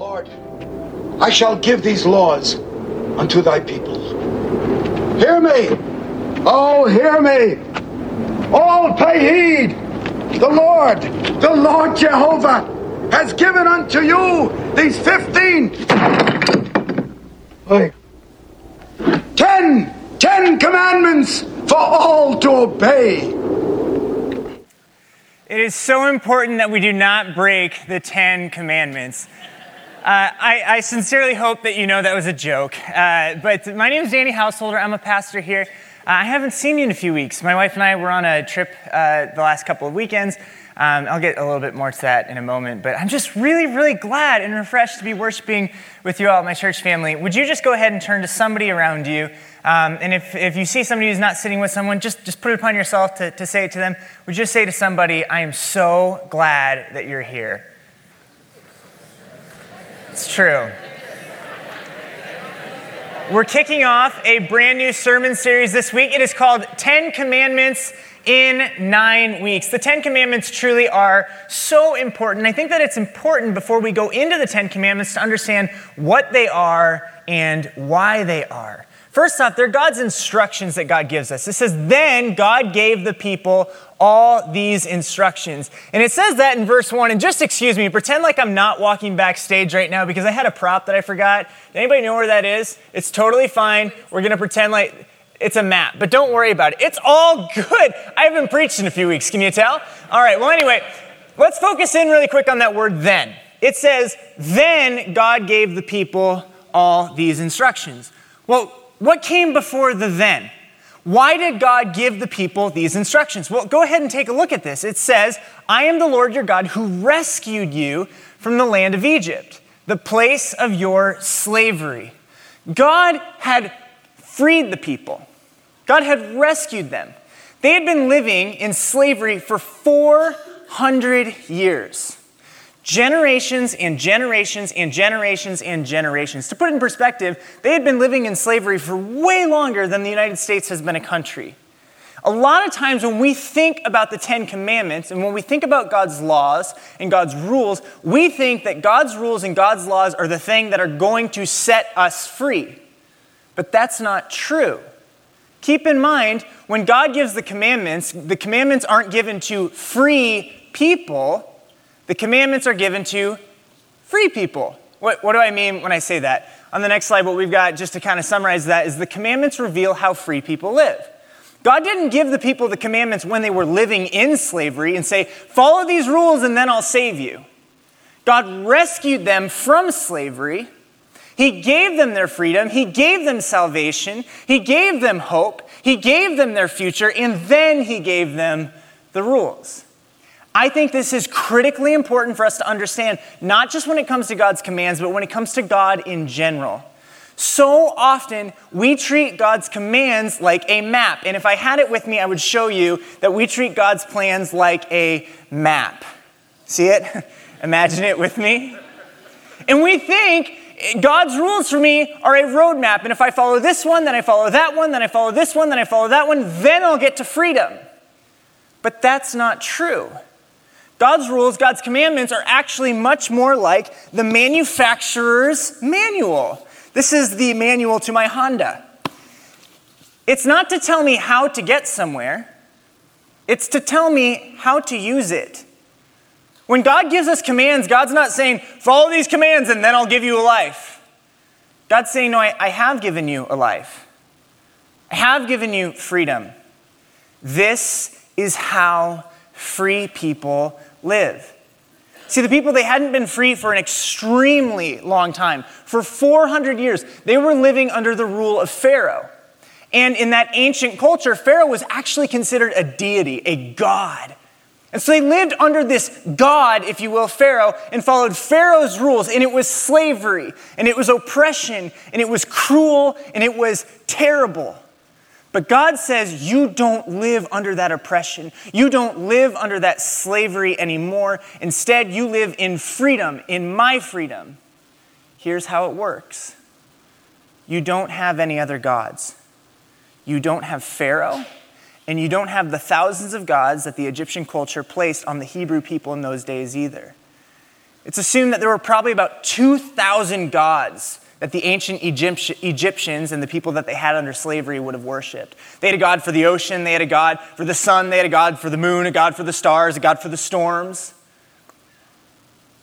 Lord, I shall give these laws unto thy people. Hear me! Oh, hear me! All pay heed! The Lord, the Lord Jehovah, has given unto you these fifteen. Ten, ten commandments for all to obey. It is so important that we do not break the Ten Commandments. Uh, I, I, sincerely hope that you know that was a joke. Uh, but my name is Danny Householder. I'm a pastor here. Uh, I haven't seen you in a few weeks. My wife and I were on a trip uh, the last couple of weekends. Um, I'll get a little bit more to that in a moment, but I'm just really, really glad and refreshed to be worshiping with you all, my church family. Would you just go ahead and turn to somebody around you? Um, and if, if you see somebody who's not sitting with someone, just, just put it upon yourself to, to say it to them. Would you just say to somebody, I am so glad that you're here? It's true. We're kicking off a brand new sermon series this week. It is called 10 Commandments in nine weeks. The Ten Commandments truly are so important. I think that it's important before we go into the Ten Commandments to understand what they are and why they are. First off, they're God's instructions that God gives us. It says, Then God gave the people all these instructions. And it says that in verse 1. And just excuse me, pretend like I'm not walking backstage right now because I had a prop that I forgot. Anybody know where that is? It's totally fine. We're going to pretend like it's a map, but don't worry about it. It's all good. I haven't preached in a few weeks, can you tell? All right, well, anyway, let's focus in really quick on that word then. It says, Then God gave the people all these instructions. Well, what came before the then? Why did God give the people these instructions? Well, go ahead and take a look at this. It says, I am the Lord your God who rescued you from the land of Egypt, the place of your slavery. God had freed the people. God had rescued them. They had been living in slavery for 400 years. Generations and generations and generations and generations. To put it in perspective, they had been living in slavery for way longer than the United States has been a country. A lot of times when we think about the Ten Commandments and when we think about God's laws and God's rules, we think that God's rules and God's laws are the thing that are going to set us free. But that's not true. Keep in mind, when God gives the commandments, the commandments aren't given to free people, the commandments are given to free people. What, what do I mean when I say that? On the next slide, what we've got, just to kind of summarize that, is the commandments reveal how free people live. God didn't give the people the commandments when they were living in slavery and say, follow these rules and then I'll save you. God rescued them from slavery he gave them their freedom. He gave them salvation. He gave them hope. He gave them their future. And then He gave them the rules. I think this is critically important for us to understand, not just when it comes to God's commands, but when it comes to God in general. So often, we treat God's commands like a map. And if I had it with me, I would show you that we treat God's plans like a map. See it? Imagine it with me. And we think God's rules for me are a roadmap. And if I follow this one, then I follow that one, then I follow this one, then I follow that one, then I'll get to freedom. But that's not true. God's rules, God's commandments are actually much more like the manufacturer's manual. This is the manual to my Honda. It's not to tell me how to get somewhere, it's to tell me how to use it. When God gives us commands, God's not saying, follow these commands and then I'll give you a life. God's saying, no, I, I have given you a life. I have given you freedom. This is how free people live. See, the people, they hadn't been free for an extremely long time. For 400 years, they were living under the rule of Pharaoh. And in that ancient culture, Pharaoh was actually considered a deity, a god. And so they lived under this God, if you will, Pharaoh, and followed Pharaoh's rules. And it was slavery, and it was oppression, and it was cruel, and it was terrible. But God says, You don't live under that oppression. You don't live under that slavery anymore. Instead, you live in freedom, in my freedom. Here's how it works you don't have any other gods. You don't have Pharaoh and you don't have the thousands of gods that the Egyptian culture placed on the Hebrew people in those days either. It's assumed that there were probably about 2,000 gods that the ancient Egyptians and the people that they had under slavery would have worshiped. They had a god for the ocean, they had a god for the sun, they had a god for the moon, a god for the stars, a god for the storms.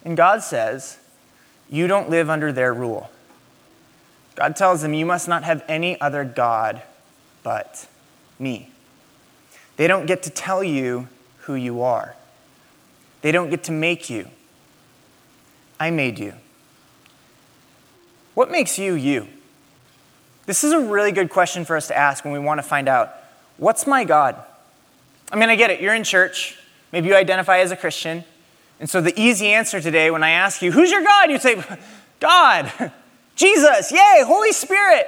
And God says, You don't live under their rule. God tells them, You must not have any other God but me. They don't get to tell you who you are, they don't get to make you. I made you. What makes you you? This is a really good question for us to ask when we want to find out what's my God? I mean, I get it. You're in church. Maybe you identify as a Christian. And so the easy answer today, when I ask you, who's your God? You say, God, Jesus, yay, Holy Spirit.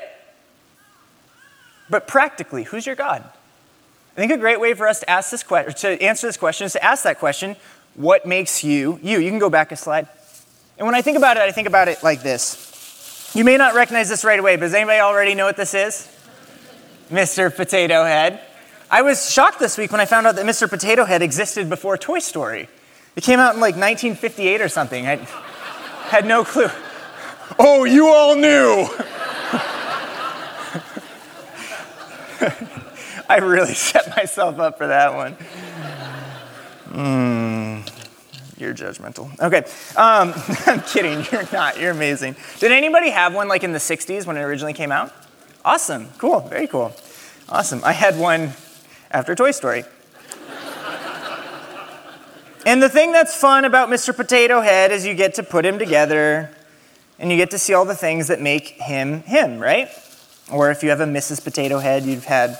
But practically, who's your God? I think a great way for us to ask this question, to answer this question, is to ask that question: What makes you you? You can go back a slide. And when I think about it, I think about it like this. You may not recognize this right away, but does anybody already know what this is? Mr. Potato Head. I was shocked this week when I found out that Mr. Potato Head existed before Toy Story. It came out in like 1958 or something. I had no clue. Oh, you all knew! I really set myself up for that one. Hmm. You're judgmental. Okay. Um, I'm kidding. You're not. You're amazing. Did anybody have one like in the 60s when it originally came out? Awesome. Cool. Very cool. Awesome. I had one after Toy Story. and the thing that's fun about Mr. Potato Head is you get to put him together and you get to see all the things that make him him, right? Or if you have a Mrs. Potato Head, you've had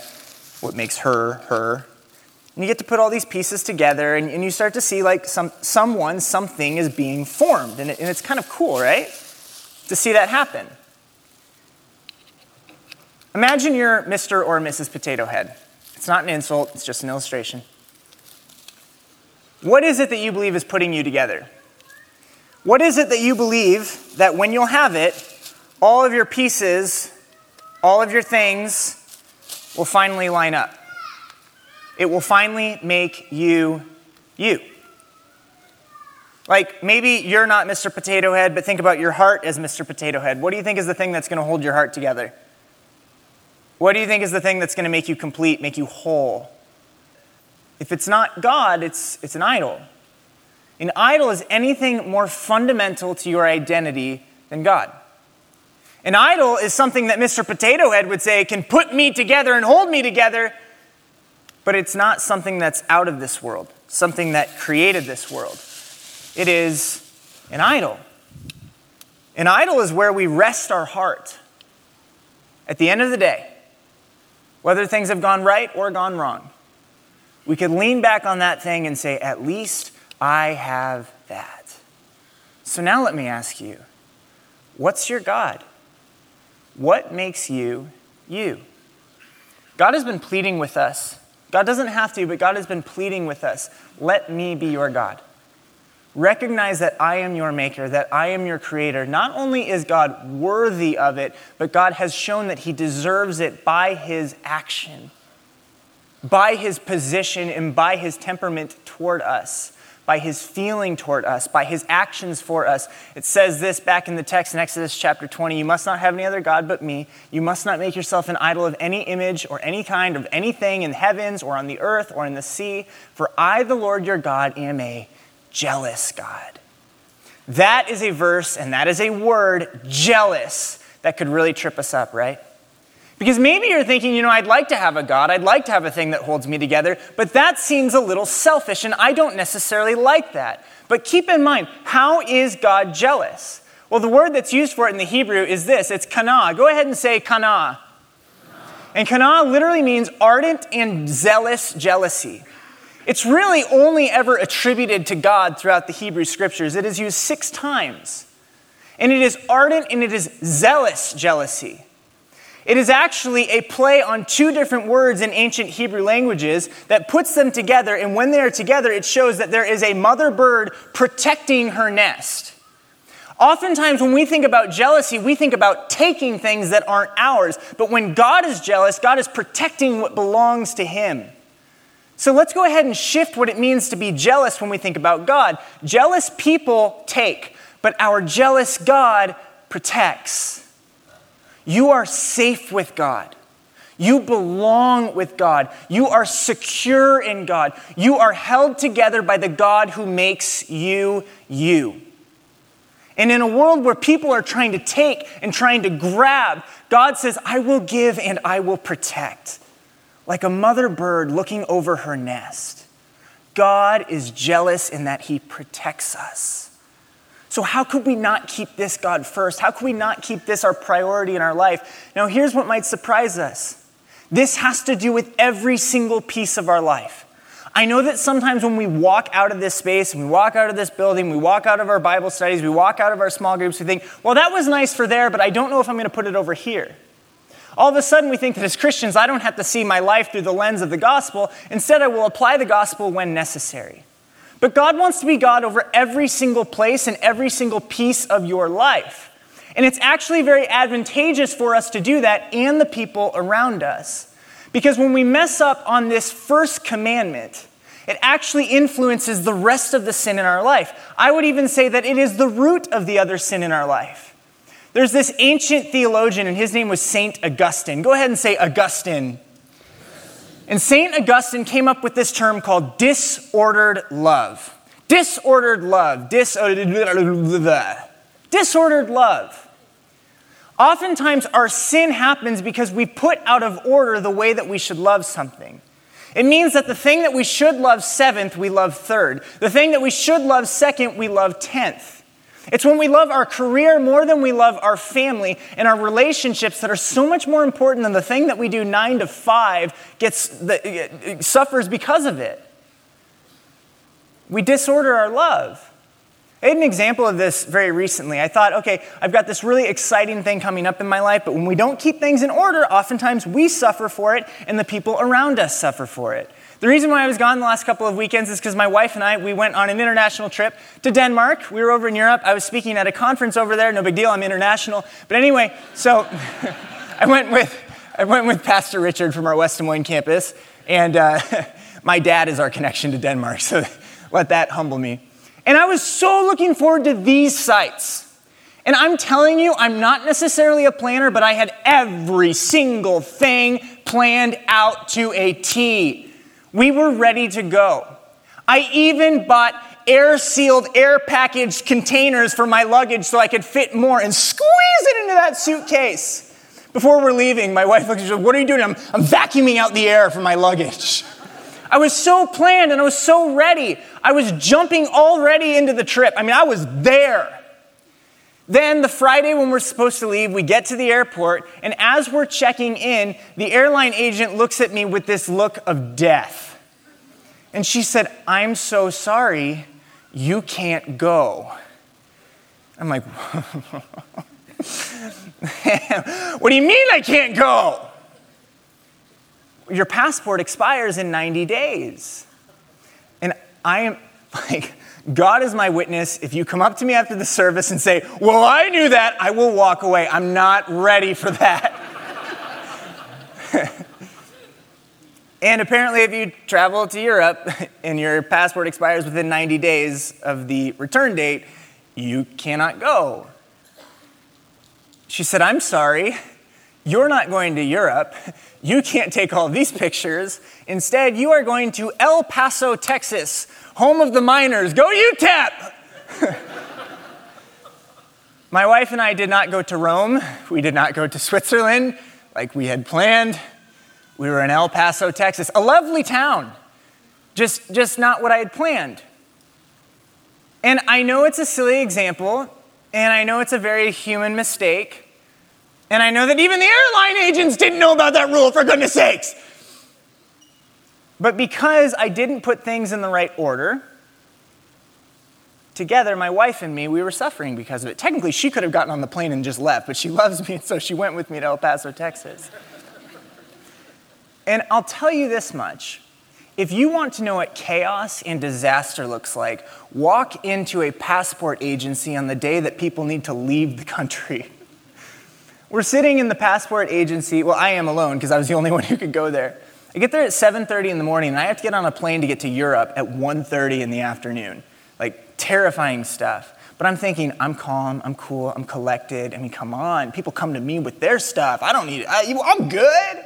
what makes her her. And you get to put all these pieces together and, and you start to see like some, someone, something is being formed. And, it, and it's kind of cool, right? To see that happen. Imagine you're Mr. or Mrs. Potato Head. It's not an insult, it's just an illustration. What is it that you believe is putting you together? What is it that you believe that when you'll have it, all of your pieces, all of your things will finally line up? It will finally make you you. Like maybe you're not Mr. Potato Head, but think about your heart as Mr. Potato Head. What do you think is the thing that's going to hold your heart together? What do you think is the thing that's going to make you complete, make you whole? If it's not God, it's, it's an idol. An idol is anything more fundamental to your identity than God. An idol is something that Mr. Potato Head would say can put me together and hold me together, but it's not something that's out of this world, something that created this world. It is an idol. An idol is where we rest our heart. At the end of the day, whether things have gone right or gone wrong, we could lean back on that thing and say, At least I have that. So now let me ask you what's your God? What makes you you? God has been pleading with us God doesn't have to, but God has been pleading with us let me be your God. Recognize that I am your maker, that I am your creator. Not only is God worthy of it, but God has shown that he deserves it by his action, by his position, and by his temperament toward us by his feeling toward us, by his actions for us. It says this back in the text in Exodus chapter 20 You must not have any other God but me. You must not make yourself an idol of any image or any kind of anything in the heavens or on the earth or in the sea, for I, the Lord your God, am a jealous God. That is a verse and that is a word, jealous, that could really trip us up, right? Because maybe you're thinking, you know, I'd like to have a God, I'd like to have a thing that holds me together, but that seems a little selfish, and I don't necessarily like that. But keep in mind, how is God jealous? Well, the word that's used for it in the Hebrew is this it's kana. Go ahead and say kana. And kana literally means ardent and zealous jealousy. It's really only ever attributed to God throughout the Hebrew scriptures. It is used six times. And it is ardent and it is zealous jealousy. It is actually a play on two different words in ancient Hebrew languages that puts them together, and when they are together, it shows that there is a mother bird protecting her nest. Oftentimes, when we think about jealousy, we think about taking things that aren't ours. But when God is jealous, God is protecting what belongs to Him. So let's go ahead and shift what it means to be jealous when we think about God. Jealous people take, but our jealous God protects. You are safe with God. You belong with God. You are secure in God. You are held together by the God who makes you you. And in a world where people are trying to take and trying to grab, God says, I will give and I will protect. Like a mother bird looking over her nest. God is jealous in that he protects us. So, how could we not keep this God first? How could we not keep this our priority in our life? Now, here's what might surprise us this has to do with every single piece of our life. I know that sometimes when we walk out of this space, and we walk out of this building, we walk out of our Bible studies, we walk out of our small groups, we think, well, that was nice for there, but I don't know if I'm going to put it over here. All of a sudden, we think that as Christians, I don't have to see my life through the lens of the gospel. Instead, I will apply the gospel when necessary. But God wants to be God over every single place and every single piece of your life. And it's actually very advantageous for us to do that and the people around us. Because when we mess up on this first commandment, it actually influences the rest of the sin in our life. I would even say that it is the root of the other sin in our life. There's this ancient theologian, and his name was Saint Augustine. Go ahead and say Augustine. And Saint Augustine came up with this term called disordered love. Disordered love. Disordered. Disordered love. Oftentimes, our sin happens because we put out of order the way that we should love something. It means that the thing that we should love seventh, we love third. The thing that we should love second, we love tenth. It's when we love our career more than we love our family and our relationships that are so much more important than the thing that we do nine to five gets the, suffers because of it. We disorder our love. I had an example of this very recently. I thought, okay, I've got this really exciting thing coming up in my life, but when we don't keep things in order, oftentimes we suffer for it and the people around us suffer for it. The reason why I was gone the last couple of weekends is because my wife and I, we went on an international trip to Denmark. We were over in Europe. I was speaking at a conference over there. No big deal, I'm international. But anyway, so I went with I went with Pastor Richard from our West Des Moines campus, and uh, my dad is our connection to Denmark, so let that humble me. And I was so looking forward to these sites. And I'm telling you, I'm not necessarily a planner, but I had every single thing planned out to a T. We were ready to go. I even bought air sealed, air packaged containers for my luggage so I could fit more and squeeze it into that suitcase. Before we're leaving, my wife looks at me, What are you doing? I'm, I'm vacuuming out the air for my luggage. I was so planned and I was so ready. I was jumping already into the trip. I mean, I was there. Then, the Friday when we're supposed to leave, we get to the airport, and as we're checking in, the airline agent looks at me with this look of death. And she said, I'm so sorry, you can't go. I'm like, what do you mean I can't go? your passport expires in 90 days. And I am like, God is my witness. If you come up to me after the service and say, Well, I knew that, I will walk away. I'm not ready for that. and apparently, if you travel to Europe and your passport expires within 90 days of the return date, you cannot go. She said, I'm sorry. You're not going to Europe. You can't take all these pictures. Instead, you are going to El Paso, Texas, home of the miners. Go UTEP! My wife and I did not go to Rome. We did not go to Switzerland like we had planned. We were in El Paso, Texas, a lovely town, just, just not what I had planned. And I know it's a silly example, and I know it's a very human mistake. And I know that even the airline agents didn't know about that rule, for goodness sakes. But because I didn't put things in the right order, together, my wife and me, we were suffering because of it. Technically, she could have gotten on the plane and just left, but she loves me, and so she went with me to El Paso, Texas. And I'll tell you this much. If you want to know what chaos and disaster looks like, walk into a passport agency on the day that people need to leave the country. We're sitting in the passport agency. Well, I am alone because I was the only one who could go there. I get there at 7:30 in the morning, and I have to get on a plane to get to Europe at 1:30 in the afternoon. Like terrifying stuff. But I'm thinking, I'm calm, I'm cool, I'm collected. I mean, come on, people come to me with their stuff. I don't need it. I, I'm good.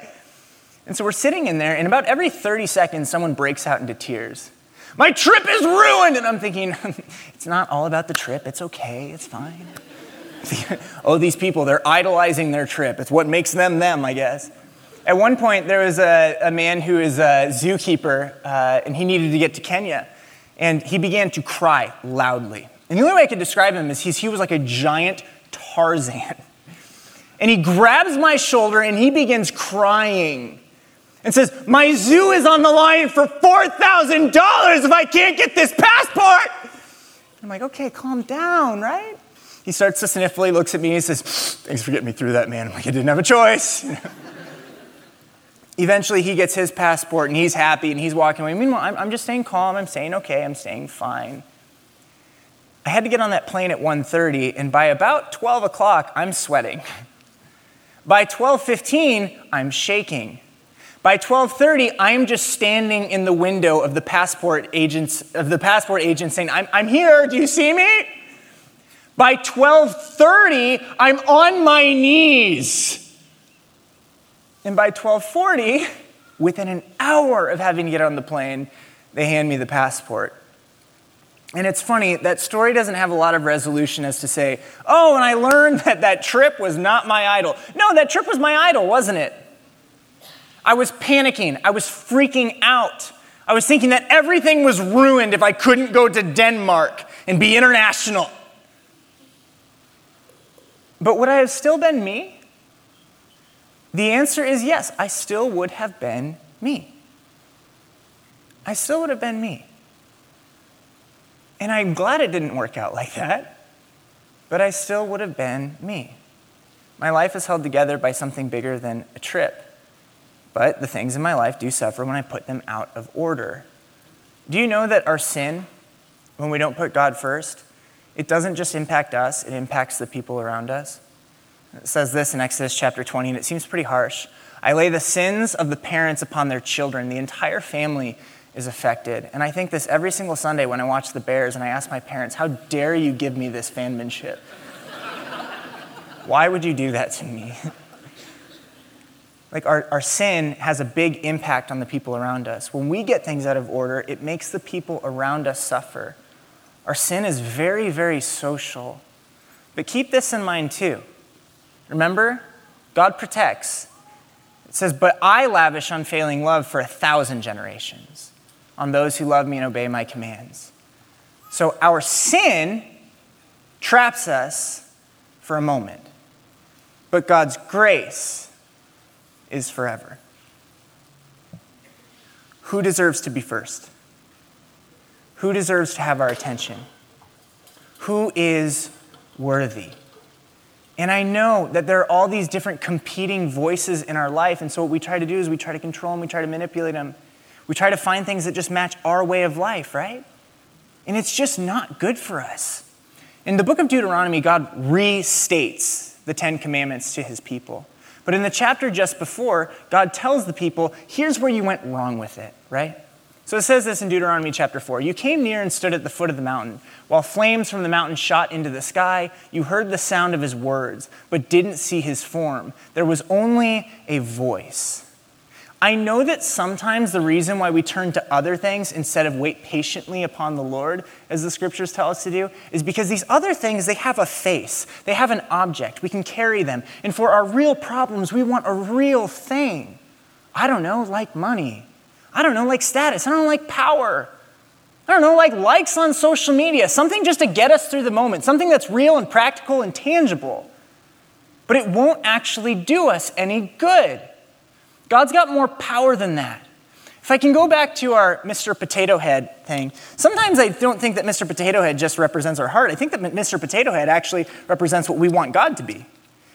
And so we're sitting in there, and about every 30 seconds, someone breaks out into tears. My trip is ruined! And I'm thinking, it's not all about the trip. It's okay, it's fine. oh, these people, they're idolizing their trip. It's what makes them them, I guess. At one point, there was a, a man who is a zookeeper, uh, and he needed to get to Kenya. And he began to cry loudly. And the only way I could describe him is he's, he was like a giant Tarzan. And he grabs my shoulder and he begins crying and says, My zoo is on the line for $4,000 if I can't get this passport. I'm like, Okay, calm down, right? He starts to sniffle. He looks at me. He says, Thanks for getting me through that, man. I'm like, I didn't have a choice. Eventually, he gets his passport and he's happy and he's walking away. Meanwhile, I'm, I'm just staying calm. I'm staying okay. I'm staying fine. I had to get on that plane at 1:30, and by about 12 o'clock, I'm sweating. By 12:15, I'm shaking. By 12:30, I'm just standing in the window of the passport agents of the passport agent saying, I'm, I'm here, do you see me? By 12:30, I'm on my knees. And by 12:40, within an hour of having to get on the plane, they hand me the passport. And it's funny, that story doesn't have a lot of resolution as to say, oh, and I learned that that trip was not my idol. No, that trip was my idol, wasn't it? I was panicking. I was freaking out. I was thinking that everything was ruined if I couldn't go to Denmark and be international. But would I have still been me? The answer is yes, I still would have been me. I still would have been me. And I'm glad it didn't work out like that, but I still would have been me. My life is held together by something bigger than a trip, but the things in my life do suffer when I put them out of order. Do you know that our sin, when we don't put God first, it doesn't just impact us, it impacts the people around us? Says this in Exodus chapter 20, and it seems pretty harsh. I lay the sins of the parents upon their children. The entire family is affected. And I think this every single Sunday when I watch the Bears and I ask my parents, How dare you give me this fanmanship? Why would you do that to me? like, our, our sin has a big impact on the people around us. When we get things out of order, it makes the people around us suffer. Our sin is very, very social. But keep this in mind too. Remember, God protects. It says, But I lavish unfailing love for a thousand generations on those who love me and obey my commands. So our sin traps us for a moment, but God's grace is forever. Who deserves to be first? Who deserves to have our attention? Who is worthy? And I know that there are all these different competing voices in our life, and so what we try to do is we try to control them, we try to manipulate them. We try to find things that just match our way of life, right? And it's just not good for us. In the book of Deuteronomy, God restates the Ten Commandments to his people. But in the chapter just before, God tells the people, here's where you went wrong with it, right? So it says this in Deuteronomy chapter 4 You came near and stood at the foot of the mountain. While flames from the mountain shot into the sky, you heard the sound of his words, but didn't see his form. There was only a voice. I know that sometimes the reason why we turn to other things instead of wait patiently upon the Lord, as the scriptures tell us to do, is because these other things, they have a face, they have an object, we can carry them. And for our real problems, we want a real thing. I don't know, like money. I don't know, like status. I don't know, like power. I don't know, like likes on social media. Something just to get us through the moment, something that's real and practical and tangible. But it won't actually do us any good. God's got more power than that. If I can go back to our Mr. Potato Head thing, sometimes I don't think that Mr. Potato Head just represents our heart. I think that Mr. Potato Head actually represents what we want God to be.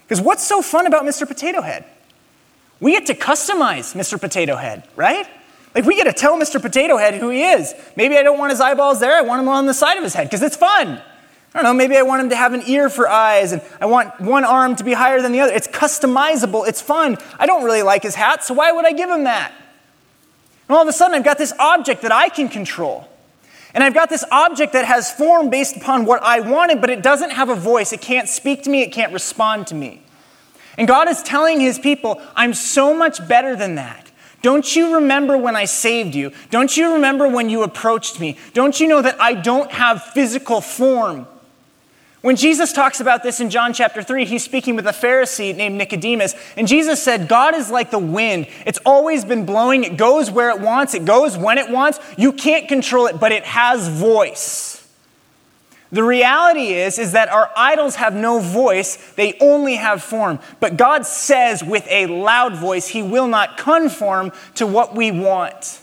Because what's so fun about Mr. Potato Head? We get to customize Mr. Potato Head, right? Like we get to tell Mr. Potato Head who he is. Maybe I don't want his eyeballs there, I want him on the side of his head because it's fun. I don't know, maybe I want him to have an ear for eyes and I want one arm to be higher than the other. It's customizable, it's fun. I don't really like his hat, so why would I give him that? And all of a sudden, I've got this object that I can control. And I've got this object that has form based upon what I wanted, but it doesn't have a voice. It can't speak to me, it can't respond to me. And God is telling his people, I'm so much better than that. Don't you remember when I saved you? Don't you remember when you approached me? Don't you know that I don't have physical form? When Jesus talks about this in John chapter 3, he's speaking with a Pharisee named Nicodemus. And Jesus said, God is like the wind. It's always been blowing. It goes where it wants, it goes when it wants. You can't control it, but it has voice. The reality is is that our idols have no voice, they only have form. But God says with a loud voice, he will not conform to what we want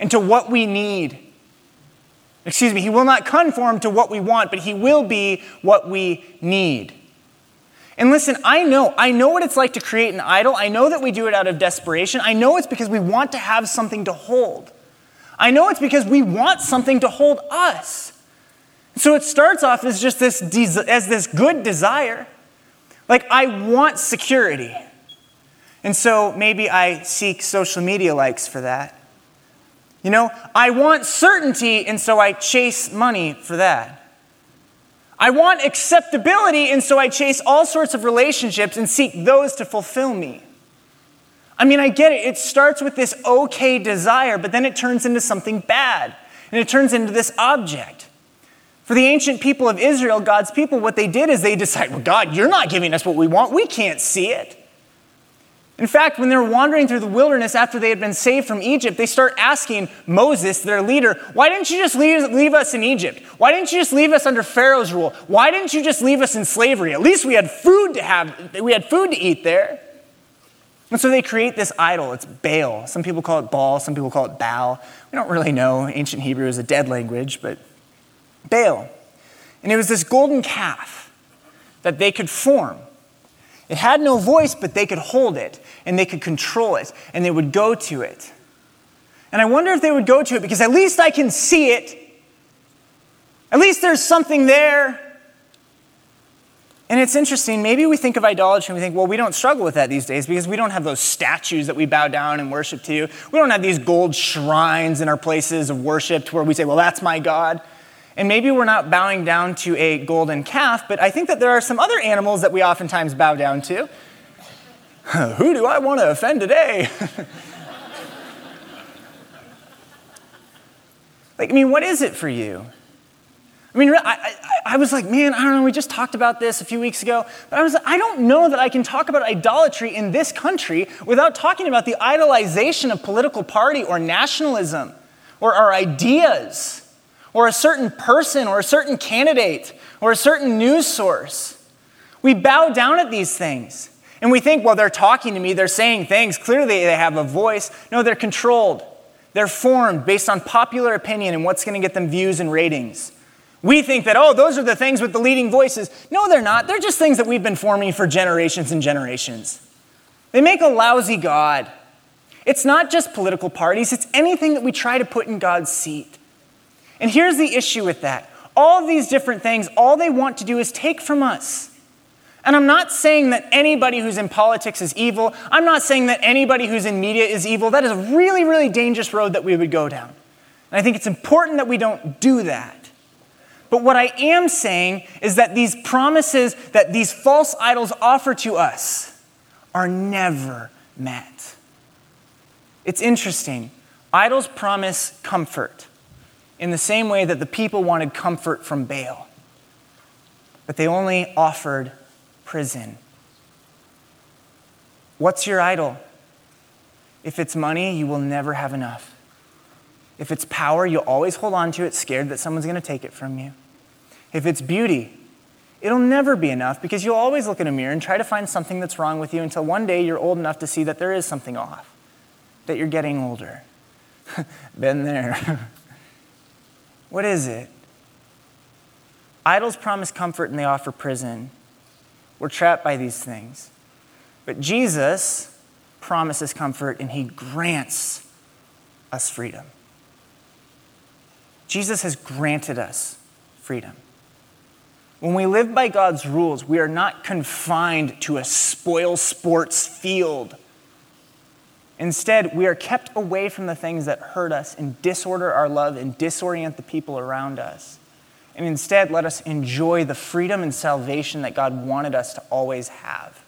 and to what we need. Excuse me, he will not conform to what we want, but he will be what we need. And listen, I know, I know what it's like to create an idol. I know that we do it out of desperation. I know it's because we want to have something to hold. I know it's because we want something to hold us. So it starts off as just this as this good desire. Like I want security. And so maybe I seek social media likes for that. You know, I want certainty, and so I chase money for that. I want acceptability, and so I chase all sorts of relationships and seek those to fulfill me. I mean, I get it. It starts with this okay desire, but then it turns into something bad, and it turns into this object. For the ancient people of Israel, God's people, what they did is they decided, well, God, you're not giving us what we want. We can't see it. In fact, when they're wandering through the wilderness after they had been saved from Egypt, they start asking Moses, their leader, why didn't you just leave, leave, us in Egypt? Why didn't you just leave us under Pharaoh's rule? Why didn't you just leave us in slavery? At least we had food to have, we had food to eat there. And so they create this idol. It's Baal. Some people call it Baal, some people call it Baal. We don't really know. Ancient Hebrew is a dead language, but Baal. And it was this golden calf that they could form it had no voice, but they could hold it and they could control it and they would go to it. And I wonder if they would go to it because at least I can see it. At least there's something there. And it's interesting, maybe we think of idolatry and we think, well, we don't struggle with that these days because we don't have those statues that we bow down and worship to. We don't have these gold shrines in our places of worship to where we say, well, that's my God. And maybe we're not bowing down to a golden calf, but I think that there are some other animals that we oftentimes bow down to. Who do I want to offend today? like, I mean, what is it for you? I mean, I, I, I, was like, man, I don't know, we just talked about this a few weeks ago, but I was like, I don't know that I can talk about idolatry in this country without talking about the idolization of political party or nationalism or our ideas or a certain person or a certain candidate or a certain news source. We bow down at these things and we think, well, they're talking to me, they're saying things. Clearly, they have a voice. No, they're controlled. They're formed based on popular opinion and what's going to get them views and ratings. We think that, oh, those are the things with the leading voices. No, they're not. They're just things that we've been forming for generations and generations. They make a lousy God. It's not just political parties, it's anything that we try to put in God's seat. And here's the issue with that all these different things, all they want to do is take from us. And I'm not saying that anybody who's in politics is evil. I'm not saying that anybody who's in media is evil. That is a really, really dangerous road that we would go down. And I think it's important that we don't do that. But what I am saying is that these promises that these false idols offer to us are never met. It's interesting. Idols promise comfort in the same way that the people wanted comfort from Baal, but they only offered prison. What's your idol? If it's money, you will never have enough. If it's power, you'll always hold on to it, scared that someone's going to take it from you. If it's beauty, it'll never be enough because you'll always look in a mirror and try to find something that's wrong with you until one day you're old enough to see that there is something off, that you're getting older. Been there. What is it? Idols promise comfort and they offer prison. We're trapped by these things. But Jesus promises comfort and he grants us freedom. Jesus has granted us freedom. When we live by God's rules, we are not confined to a spoil sports field Instead, we are kept away from the things that hurt us and disorder our love and disorient the people around us. And instead, let us enjoy the freedom and salvation that God wanted us to always have.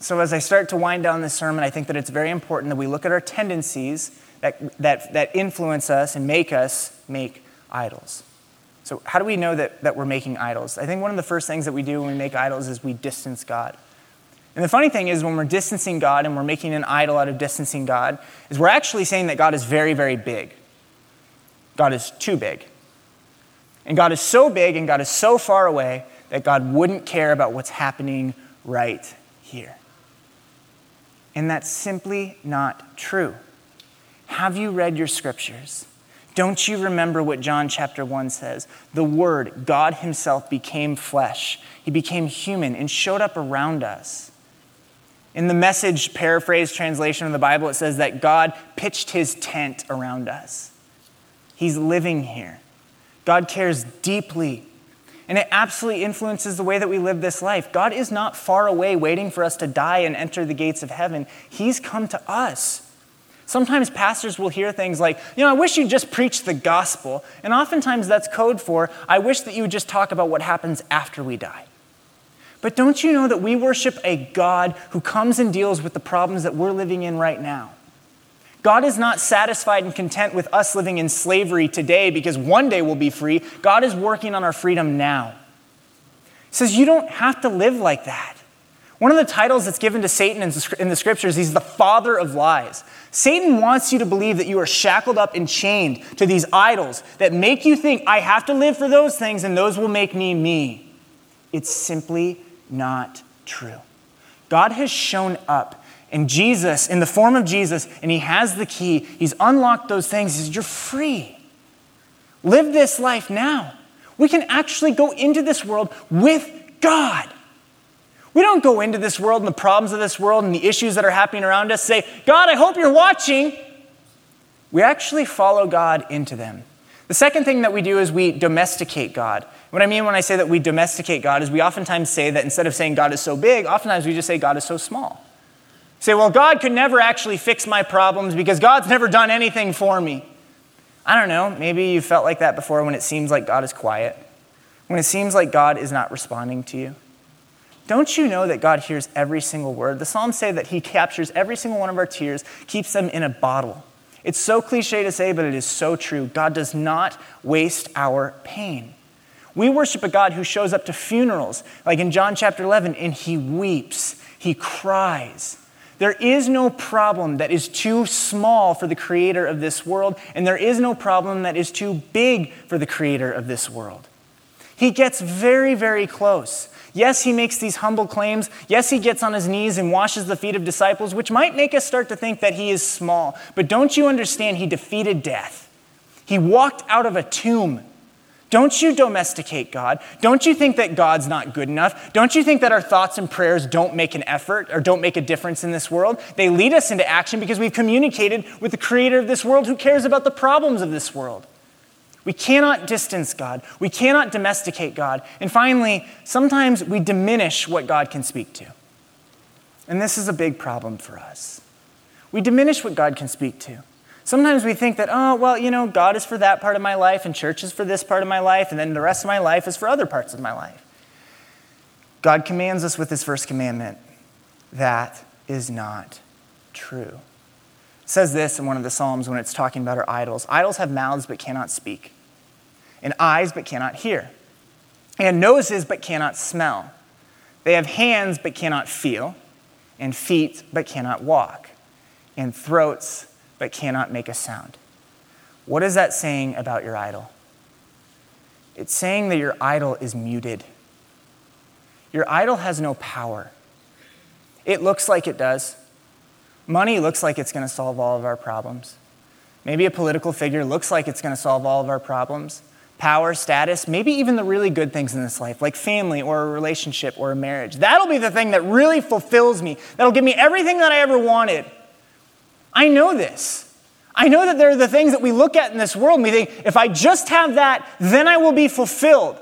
So, as I start to wind down this sermon, I think that it's very important that we look at our tendencies that, that, that influence us and make us make idols. So, how do we know that, that we're making idols? I think one of the first things that we do when we make idols is we distance God. And the funny thing is, when we're distancing God and we're making an idol out of distancing God, is we're actually saying that God is very, very big. God is too big. And God is so big and God is so far away that God wouldn't care about what's happening right here. And that's simply not true. Have you read your scriptures? Don't you remember what John chapter 1 says? The Word, God Himself, became flesh. He became human and showed up around us. In the message paraphrase translation of the Bible, it says that God pitched His tent around us. He's living here. God cares deeply, and it absolutely influences the way that we live this life. God is not far away waiting for us to die and enter the gates of heaven, He's come to us. Sometimes pastors will hear things like, you know, I wish you'd just preach the gospel. And oftentimes that's code for, I wish that you would just talk about what happens after we die. But don't you know that we worship a God who comes and deals with the problems that we're living in right now? God is not satisfied and content with us living in slavery today because one day we'll be free. God is working on our freedom now. He says, You don't have to live like that. One of the titles that's given to Satan in the scriptures, he's the father of lies. Satan wants you to believe that you are shackled up and chained to these idols that make you think, I have to live for those things and those will make me me. It's simply not true. God has shown up in Jesus, in the form of Jesus, and he has the key. He's unlocked those things. He says, You're free. Live this life now. We can actually go into this world with God. We don't go into this world and the problems of this world and the issues that are happening around us, say, God, I hope you're watching. We actually follow God into them. The second thing that we do is we domesticate God. What I mean when I say that we domesticate God is we oftentimes say that instead of saying God is so big, oftentimes we just say God is so small. Say, well, God could never actually fix my problems because God's never done anything for me. I don't know, maybe you felt like that before when it seems like God is quiet, when it seems like God is not responding to you. Don't you know that God hears every single word? The Psalms say that He captures every single one of our tears, keeps them in a bottle. It's so cliche to say, but it is so true. God does not waste our pain. We worship a God who shows up to funerals, like in John chapter 11, and He weeps, He cries. There is no problem that is too small for the creator of this world, and there is no problem that is too big for the creator of this world. He gets very, very close. Yes, he makes these humble claims. Yes, he gets on his knees and washes the feet of disciples, which might make us start to think that he is small. But don't you understand? He defeated death. He walked out of a tomb. Don't you domesticate God? Don't you think that God's not good enough? Don't you think that our thoughts and prayers don't make an effort or don't make a difference in this world? They lead us into action because we've communicated with the creator of this world who cares about the problems of this world. We cannot distance God. We cannot domesticate God. And finally, sometimes we diminish what God can speak to. And this is a big problem for us. We diminish what God can speak to. Sometimes we think that, oh, well, you know, God is for that part of my life, and church is for this part of my life, and then the rest of my life is for other parts of my life. God commands us with his first commandment. That is not true. It says this in one of the Psalms when it's talking about our idols Idols have mouths but cannot speak and eyes but cannot hear, and noses but cannot smell. They have hands but cannot feel, and feet but cannot walk, and throats but cannot make a sound. What is that saying about your idol? It's saying that your idol is muted. Your idol has no power. It looks like it does. Money looks like it's going to solve all of our problems. Maybe a political figure looks like it's going to solve all of our problems power, status, maybe even the really good things in this life, like family or a relationship or a marriage. That'll be the thing that really fulfills me. That'll give me everything that I ever wanted. I know this. I know that there are the things that we look at in this world and we think, if I just have that, then I will be fulfilled.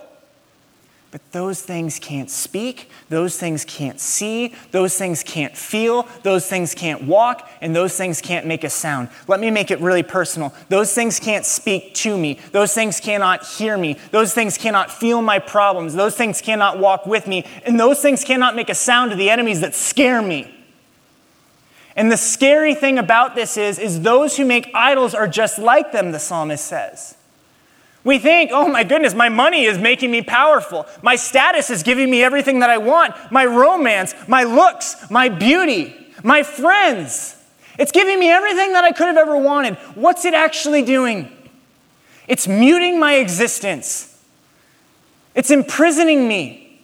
But those things can't speak, those things can't see, those things can't feel, those things can't walk, and those things can't make a sound. Let me make it really personal. Those things can't speak to me, those things cannot hear me, those things cannot feel my problems, those things cannot walk with me, and those things cannot make a sound to the enemies that scare me. And the scary thing about this is, is those who make idols are just like them, the psalmist says. We think, oh my goodness, my money is making me powerful. My status is giving me everything that I want. My romance, my looks, my beauty, my friends. It's giving me everything that I could have ever wanted. What's it actually doing? It's muting my existence. It's imprisoning me.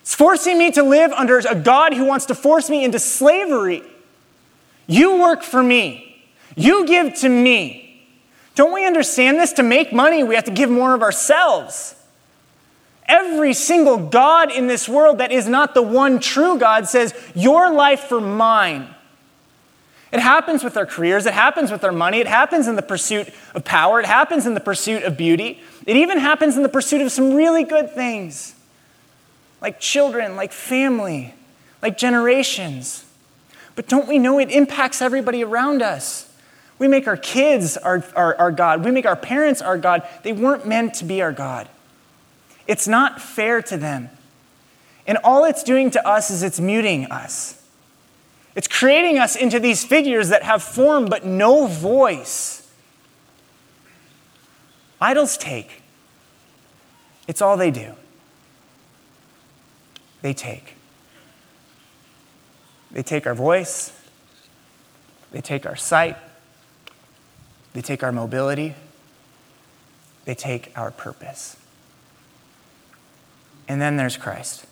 It's forcing me to live under a God who wants to force me into slavery. You work for me. You give to me. Don't we understand this? To make money, we have to give more of ourselves. Every single God in this world that is not the one true God says, Your life for mine. It happens with our careers, it happens with our money, it happens in the pursuit of power, it happens in the pursuit of beauty, it even happens in the pursuit of some really good things like children, like family, like generations. But don't we know it impacts everybody around us? We make our kids our, our, our God. We make our parents our God. They weren't meant to be our God. It's not fair to them. And all it's doing to us is it's muting us. It's creating us into these figures that have form but no voice. Idols take. It's all they do. They take. They take our voice, they take our sight, they take our mobility, they take our purpose. And then there's Christ.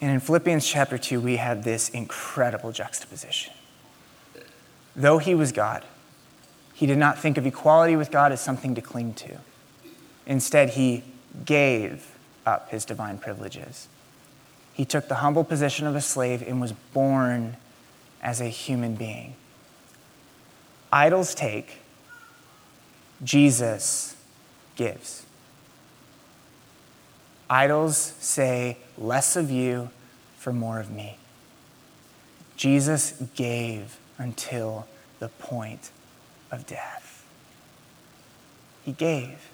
And in Philippians chapter 2, we have this incredible juxtaposition. Though he was God, he did not think of equality with God as something to cling to. Instead, he gave up his divine privileges. He took the humble position of a slave and was born as a human being. Idols take, Jesus gives. Idols say, less of you for more of me. Jesus gave until the point of death. He gave,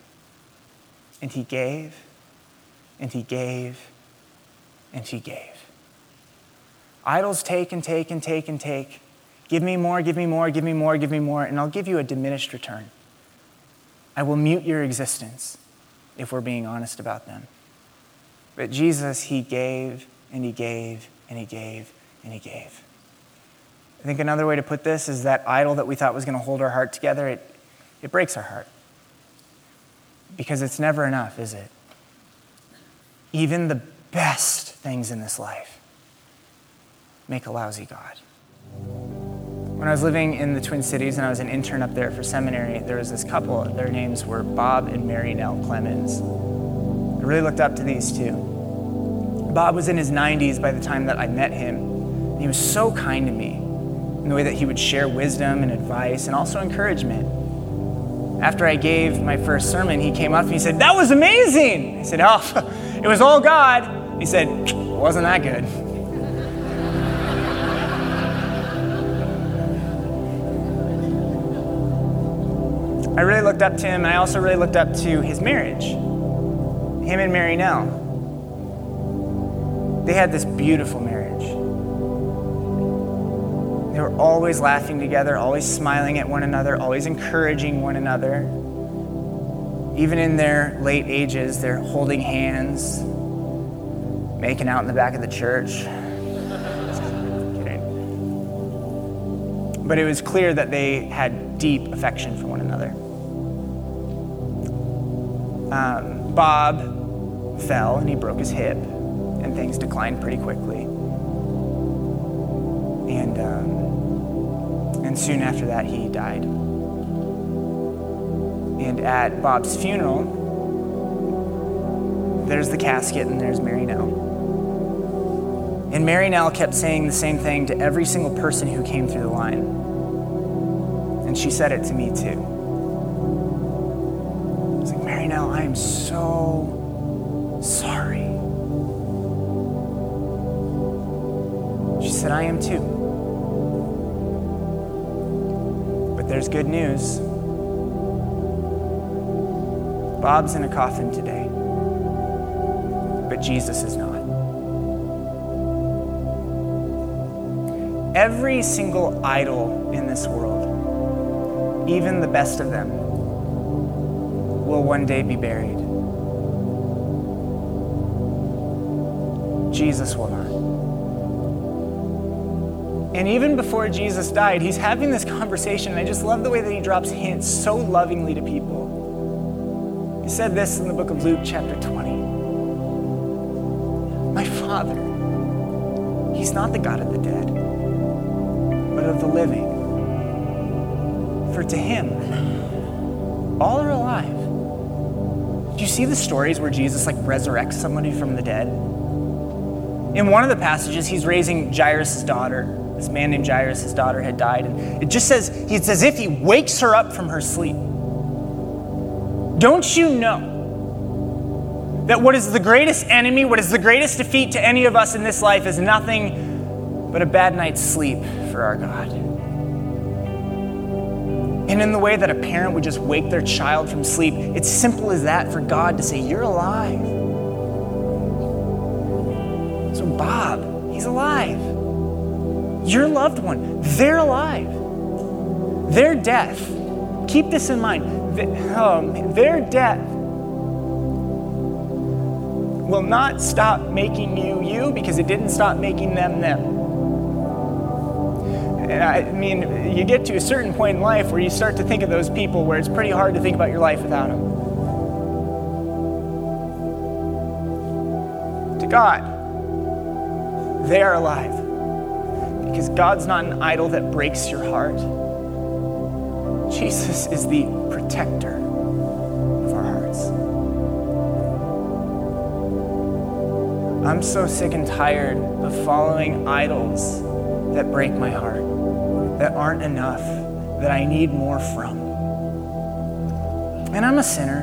and he gave, and he gave, and he gave. Idols take and take and take and take Give me more, give me more, give me more, give me more, and I'll give you a diminished return. I will mute your existence if we're being honest about them. But Jesus, He gave and He gave and He gave and He gave. I think another way to put this is that idol that we thought was going to hold our heart together, it, it breaks our heart. Because it's never enough, is it? Even the best things in this life make a lousy God. When I was living in the Twin Cities and I was an intern up there for seminary, there was this couple. Their names were Bob and Mary Nell Clemens. I really looked up to these two. Bob was in his 90s by the time that I met him. He was so kind to me in the way that he would share wisdom and advice and also encouragement. After I gave my first sermon, he came up and he said, That was amazing. I said, Oh, it was all God. He said, Wasn't that good? I really looked up to him. And I also really looked up to his marriage, him and Mary Nell. They had this beautiful marriage. They were always laughing together, always smiling at one another, always encouraging one another. Even in their late ages, they're holding hands, making out in the back of the church. But it was clear that they had deep affection for one another um, Bob fell and he broke his hip, and things declined pretty quickly. And, um, and soon after that, he died. And at Bob's funeral, there's the casket and there's Mary Nell. And Mary Nell kept saying the same thing to every single person who came through the line. And she said it to me too. I am so sorry. She said, I am too. But there's good news. Bob's in a coffin today, but Jesus is not. Every single idol in this world, even the best of them, will one day be buried. Jesus will not. And even before Jesus died, he's having this conversation, and I just love the way that he drops hints so lovingly to people. He said this in the book of Luke, chapter 20. My Father, He's not the God of the dead, but of the living. For to Him, all are alive. You see the stories where Jesus like resurrects somebody from the dead? In one of the passages, he's raising Jairus' daughter. This man named Jairus, his daughter had died. And it just says, it's as if he wakes her up from her sleep. Don't you know that what is the greatest enemy, what is the greatest defeat to any of us in this life is nothing but a bad night's sleep for our God? And in the way that a parent would just wake their child from sleep, it's simple as that for God to say, You're alive. So, Bob, he's alive. Your loved one, they're alive. Their death, keep this in mind, um, their death will not stop making you you because it didn't stop making them them. I mean, you get to a certain point in life where you start to think of those people where it's pretty hard to think about your life without them. To God, they are alive. Because God's not an idol that breaks your heart. Jesus is the protector of our hearts. I'm so sick and tired of following idols that break my heart, that aren't enough, that I need more from. And I'm a sinner,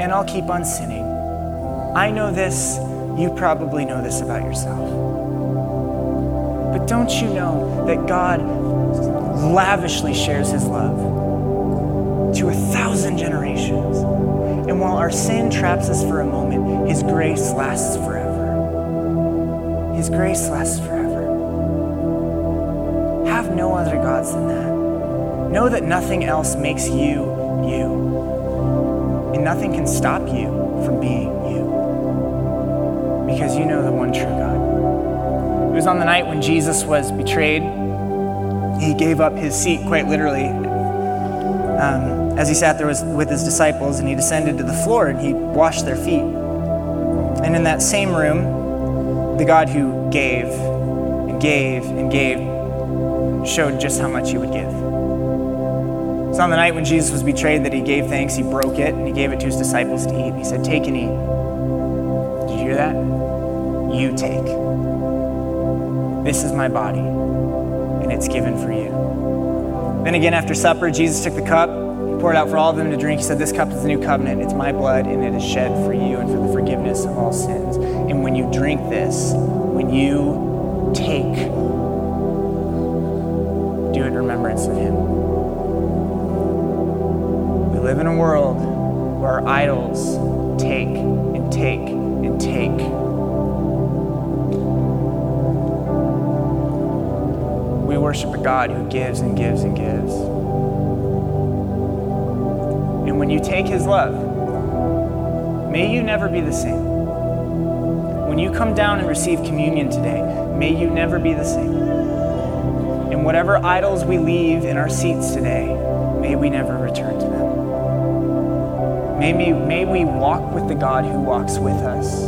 and I'll keep on sinning. I know this, you probably know this about yourself. But don't you know that God lavishly shares his love to a thousand generations? And while our sin traps us for a moment, his grace lasts forever. His grace lasts forever. No other gods than that. Know that nothing else makes you you. And nothing can stop you from being you. Because you know the one true God It was on the night when Jesus was betrayed. He gave up his seat quite literally um, as he sat there was, with his disciples and he descended to the floor and he washed their feet. And in that same room, the God who gave and gave and gave showed just how much he would give. It's on the night when Jesus was betrayed that he gave thanks, he broke it, and he gave it to his disciples to eat. He said, Take and eat. Did you hear that? You take. This is my body, and it's given for you. Then again, after supper, Jesus took the cup, he poured out for all of them to drink. He said, This cup is the new covenant. It's my blood, and it is shed for you and for the forgiveness of all sins. And when you drink this, when you take, in remembrance of him. We live in a world where idols take and take and take We worship a God who gives and gives and gives. And when you take his love, may you never be the same. When you come down and receive communion today, may you never be the same. Whatever idols we leave in our seats today, may we never return to them. May we, may we walk with the God who walks with us.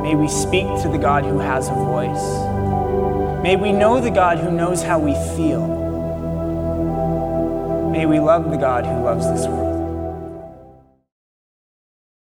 May we speak to the God who has a voice. May we know the God who knows how we feel. May we love the God who loves this world.